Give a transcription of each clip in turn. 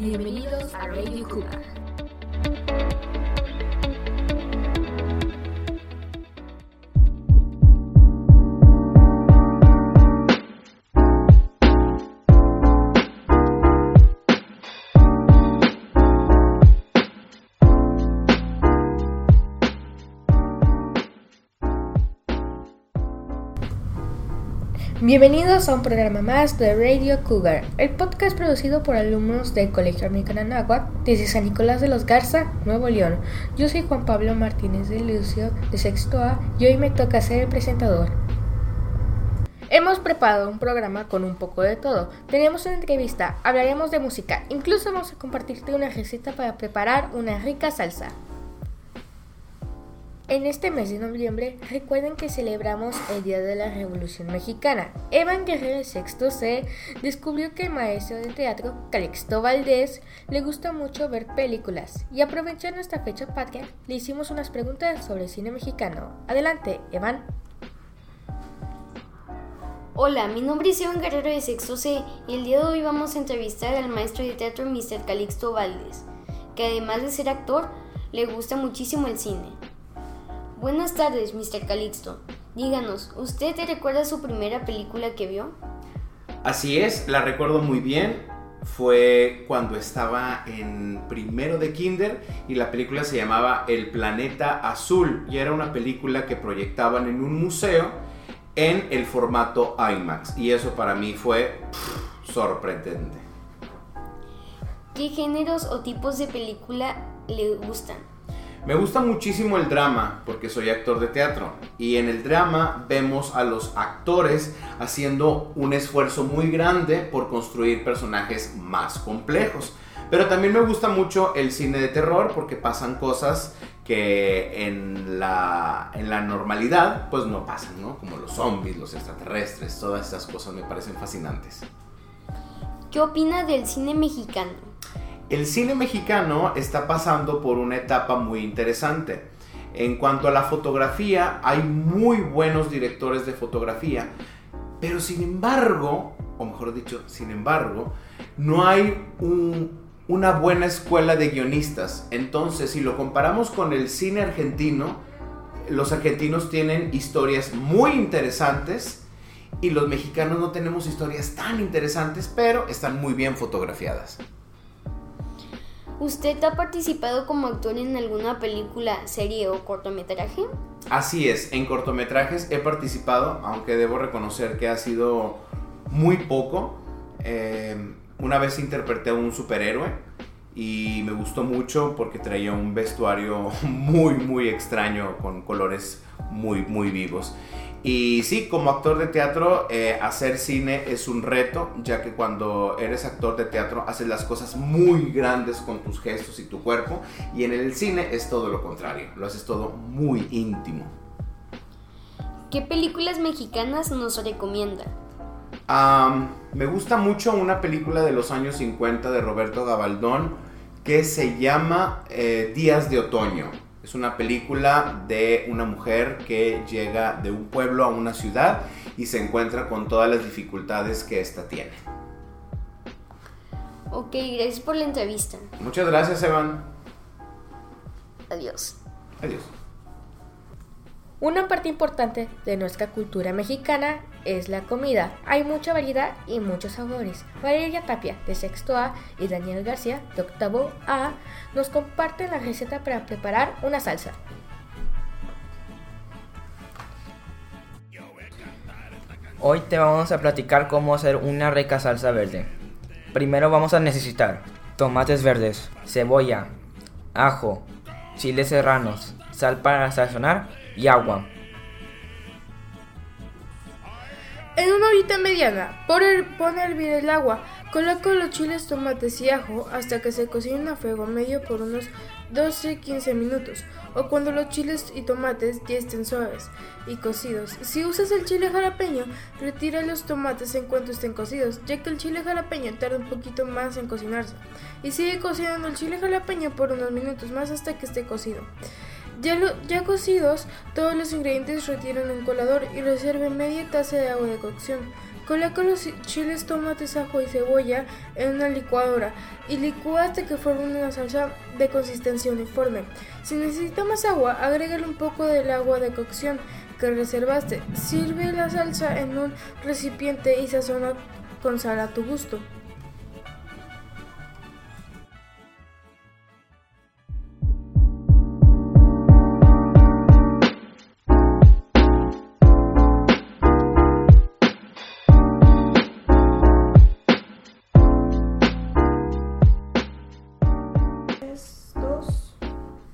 Bienvenidos a Radio Cuba. Bienvenidos a un programa más de Radio Cougar, el podcast producido por alumnos del Colegio Americano Anáhuac desde San Nicolás de los Garza, Nuevo León. Yo soy Juan Pablo Martínez de Lucio, de Sexto A, y hoy me toca ser el presentador. Hemos preparado un programa con un poco de todo. Tenemos una entrevista, hablaremos de música, incluso vamos a compartirte una receta para preparar una rica salsa. En este mes de noviembre, recuerden que celebramos el Día de la Revolución Mexicana. Evan Guerrero Sexto C descubrió que el maestro de teatro, Calixto Valdés, le gusta mucho ver películas. Y aprovechando esta fecha patria, le hicimos unas preguntas sobre cine mexicano. Adelante, Evan. Hola, mi nombre es Evan Guerrero de Sexto C y el día de hoy vamos a entrevistar al maestro de teatro Mr. Calixto Valdés, que además de ser actor, le gusta muchísimo el cine. Buenas tardes, Mr. Calixto. Díganos, ¿usted te recuerda su primera película que vio? Así es, la recuerdo muy bien. Fue cuando estaba en primero de kinder y la película se llamaba El Planeta Azul y era una película que proyectaban en un museo en el formato IMAX y eso para mí fue sorprendente. ¿Qué géneros o tipos de película le gustan? Me gusta muchísimo el drama porque soy actor de teatro y en el drama vemos a los actores haciendo un esfuerzo muy grande por construir personajes más complejos. Pero también me gusta mucho el cine de terror porque pasan cosas que en la, en la normalidad pues no pasan, ¿no? Como los zombies, los extraterrestres, todas estas cosas me parecen fascinantes. ¿Qué opina del cine mexicano? El cine mexicano está pasando por una etapa muy interesante. En cuanto a la fotografía, hay muy buenos directores de fotografía, pero sin embargo, o mejor dicho, sin embargo, no hay una buena escuela de guionistas. Entonces, si lo comparamos con el cine argentino, los argentinos tienen historias muy interesantes y los mexicanos no tenemos historias tan interesantes, pero están muy bien fotografiadas. ¿Usted ha participado como actor en alguna película, serie o cortometraje? Así es, en cortometrajes he participado, aunque debo reconocer que ha sido muy poco. Eh, una vez interpreté a un superhéroe y me gustó mucho porque traía un vestuario muy, muy extraño con colores muy, muy vivos. Y sí, como actor de teatro, eh, hacer cine es un reto, ya que cuando eres actor de teatro haces las cosas muy grandes con tus gestos y tu cuerpo, y en el cine es todo lo contrario, lo haces todo muy íntimo. ¿Qué películas mexicanas nos recomienda? me gusta mucho una película de los años 50 de Roberto Gabaldón que se llama eh, Días de Otoño. Es una película de una mujer que llega de un pueblo a una ciudad y se encuentra con todas las dificultades que ésta tiene. Ok, gracias por la entrevista. Muchas gracias, Evan. Adiós. Adiós. Una parte importante de nuestra cultura mexicana es la comida. Hay mucha variedad y muchos sabores. Valeria Tapia, de sexto A, y Daniel García, de octavo A, nos comparten la receta para preparar una salsa. Hoy te vamos a platicar cómo hacer una rica salsa verde. Primero vamos a necesitar tomates verdes, cebolla, ajo, chiles serranos, sal para sazonar y agua. En una ollita mediana, pon a hervir el agua. Coloca los chiles, tomates y ajo hasta que se cocinen a fuego medio por unos 12-15 minutos o cuando los chiles y tomates ya estén suaves y cocidos. Si usas el chile jalapeño, retira los tomates en cuanto estén cocidos, ya que el chile jalapeño tarda un poquito más en cocinarse. Y sigue cocinando el chile jalapeño por unos minutos más hasta que esté cocido. Ya, cocidos, todos los ingredientes retiran un colador y reserven media taza de agua de cocción. Coloca los chiles, tomates, ajo y cebolla en una licuadora y licúa hasta que forme una salsa de consistencia uniforme. Si necesita más agua, agrégale un poco del agua de cocción que reservaste. Sirve la salsa en un recipiente y sazona con sal a tu gusto.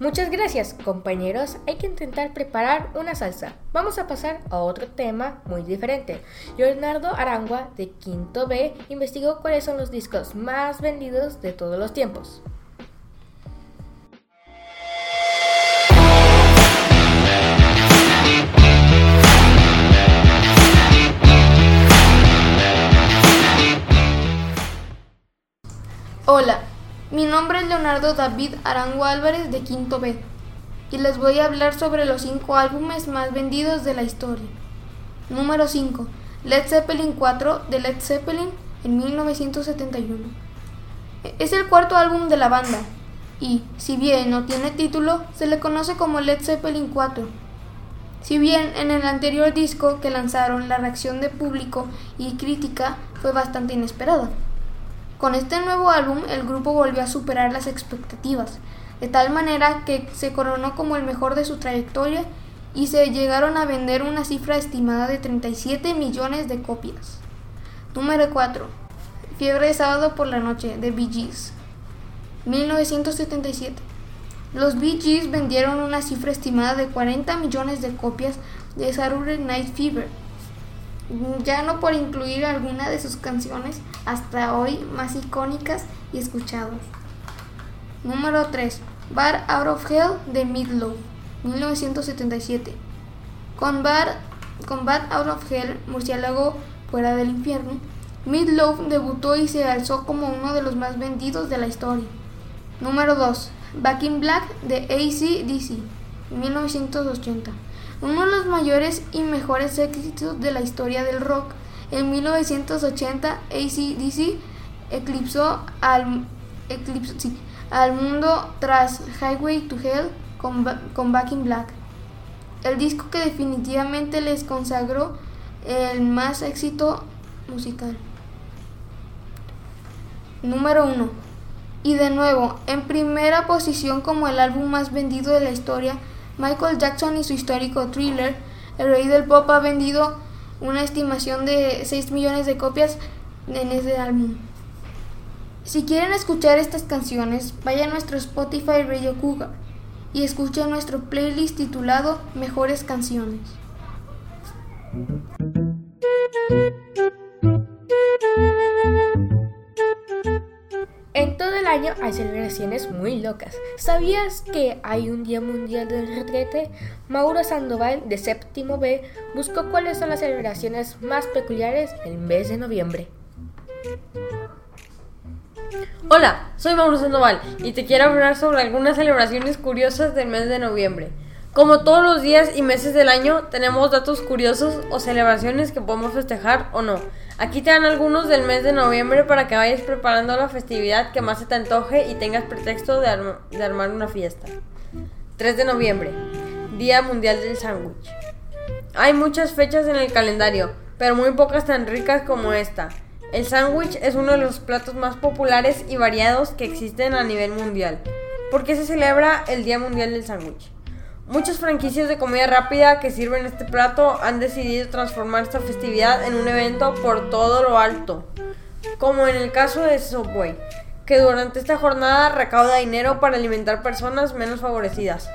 Muchas gracias, compañeros. Hay que intentar preparar una salsa. Vamos a pasar a otro tema muy diferente. Leonardo Arangua, de Quinto B, investigó cuáles son los discos más vendidos de todos los tiempos. Mi nombre es Leonardo David Arango Álvarez de Quinto B y les voy a hablar sobre los 5 álbumes más vendidos de la historia. Número 5. Led Zeppelin 4 de Led Zeppelin en 1971. Es el cuarto álbum de la banda y, si bien no tiene título, se le conoce como Led Zeppelin 4. Si bien en el anterior disco que lanzaron la reacción de público y crítica fue bastante inesperada. Con este nuevo álbum el grupo volvió a superar las expectativas, de tal manera que se coronó como el mejor de su trayectoria y se llegaron a vender una cifra estimada de 37 millones de copias. Número 4. Fiebre de sábado por la noche de Bee Gees. 1977. Los Bee Gees vendieron una cifra estimada de 40 millones de copias de Saturday Night Fever ya no por incluir alguna de sus canciones hasta hoy más icónicas y escuchadas. Número 3. Bar Out of Hell de Midlow, 1977. Con Bar, con Bar Out of Hell, Murciélago fuera del infierno, Midlow debutó y se alzó como uno de los más vendidos de la historia. Número 2. Back in Black de ACDC, 1980 uno de los mayores y mejores éxitos de la historia del rock. En 1980, ACDC eclipsó al, al mundo tras Highway to Hell con, con Back in Black. El disco que definitivamente les consagró el más éxito musical. Número 1. Y de nuevo, en primera posición como el álbum más vendido de la historia, Michael Jackson y su histórico thriller, El Rey del Pop, ha vendido una estimación de 6 millones de copias en ese álbum. Si quieren escuchar estas canciones, vayan a nuestro Spotify Radio Cougar y escuchen nuestro playlist titulado Mejores Canciones. Hay celebraciones muy locas. ¿Sabías que hay un Día Mundial del Retrete? Mauro Sandoval, de Séptimo B, buscó cuáles son las celebraciones más peculiares el mes de noviembre. Hola, soy Mauro Sandoval y te quiero hablar sobre algunas celebraciones curiosas del mes de noviembre. Como todos los días y meses del año, tenemos datos curiosos o celebraciones que podemos festejar o no. Aquí te dan algunos del mes de noviembre para que vayas preparando la festividad que más se te antoje y tengas pretexto de, armar una fiesta. 3 de noviembre, Día Mundial del Sándwich. Hay muchas fechas en el calendario, pero muy pocas tan ricas como esta. El sándwich es uno de los platos más populares y variados que existen a nivel mundial. ¿Por qué se celebra el Día Mundial del Sándwich? Muchas franquicias de comida rápida que sirven este plato han decidido transformar esta festividad en un evento por todo lo alto, como en el caso de Subway, que durante esta jornada recauda dinero para alimentar personas menos favorecidas.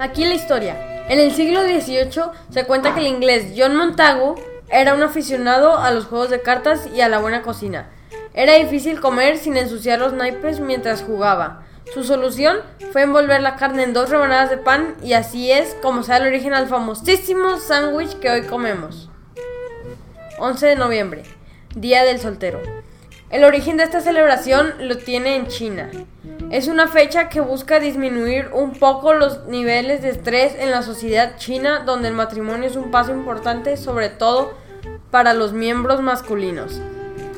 Aquí la historia. En el siglo XVIII se cuenta que el inglés John Montagu era un aficionado a los juegos de cartas y a la buena cocina. Era difícil comer sin ensuciar los naipes mientras jugaba. Su solución fue envolver la carne en dos rebanadas de pan y así es como se da el origen al famosísimo sándwich que hoy comemos. 11 de noviembre, Día del Soltero. El origen de esta celebración lo tiene en China. Es una fecha que busca disminuir un poco los niveles de estrés en la sociedad china donde el matrimonio es un paso importante sobre todo para los miembros masculinos.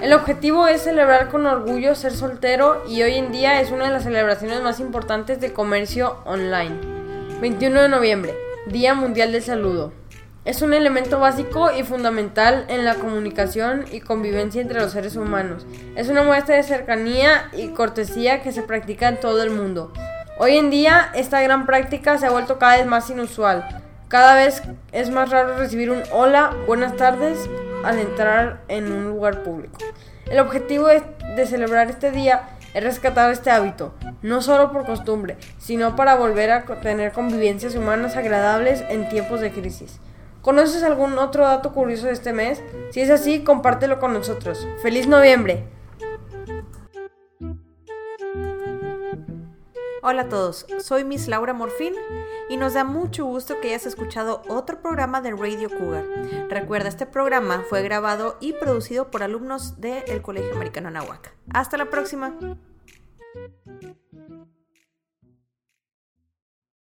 El objetivo es celebrar con orgullo ser soltero y hoy en día es una de las celebraciones más importantes de comercio online. 21 de noviembre, Día Mundial del Saludo. Es un elemento básico y fundamental en la comunicación y convivencia entre los seres humanos. Es una muestra de cercanía y cortesía que se practica en todo el mundo. Hoy en día esta gran práctica se ha vuelto cada vez más inusual. Cada vez es más raro recibir un hola, buenas tardes al entrar en un lugar público. El objetivo de, celebrar este día es rescatar este hábito, no solo por costumbre, sino para volver a tener convivencias humanas agradables en tiempos de crisis. ¿Conoces algún otro dato curioso de este mes? Si es así, compártelo con nosotros. ¡Feliz noviembre! Hola a todos, soy Miss Laura Morfín y nos da mucho gusto que hayas escuchado otro programa de Radio Cougar. Recuerda, este programa fue grabado y producido por alumnos del Colegio Americano Anahuac. Hasta la próxima.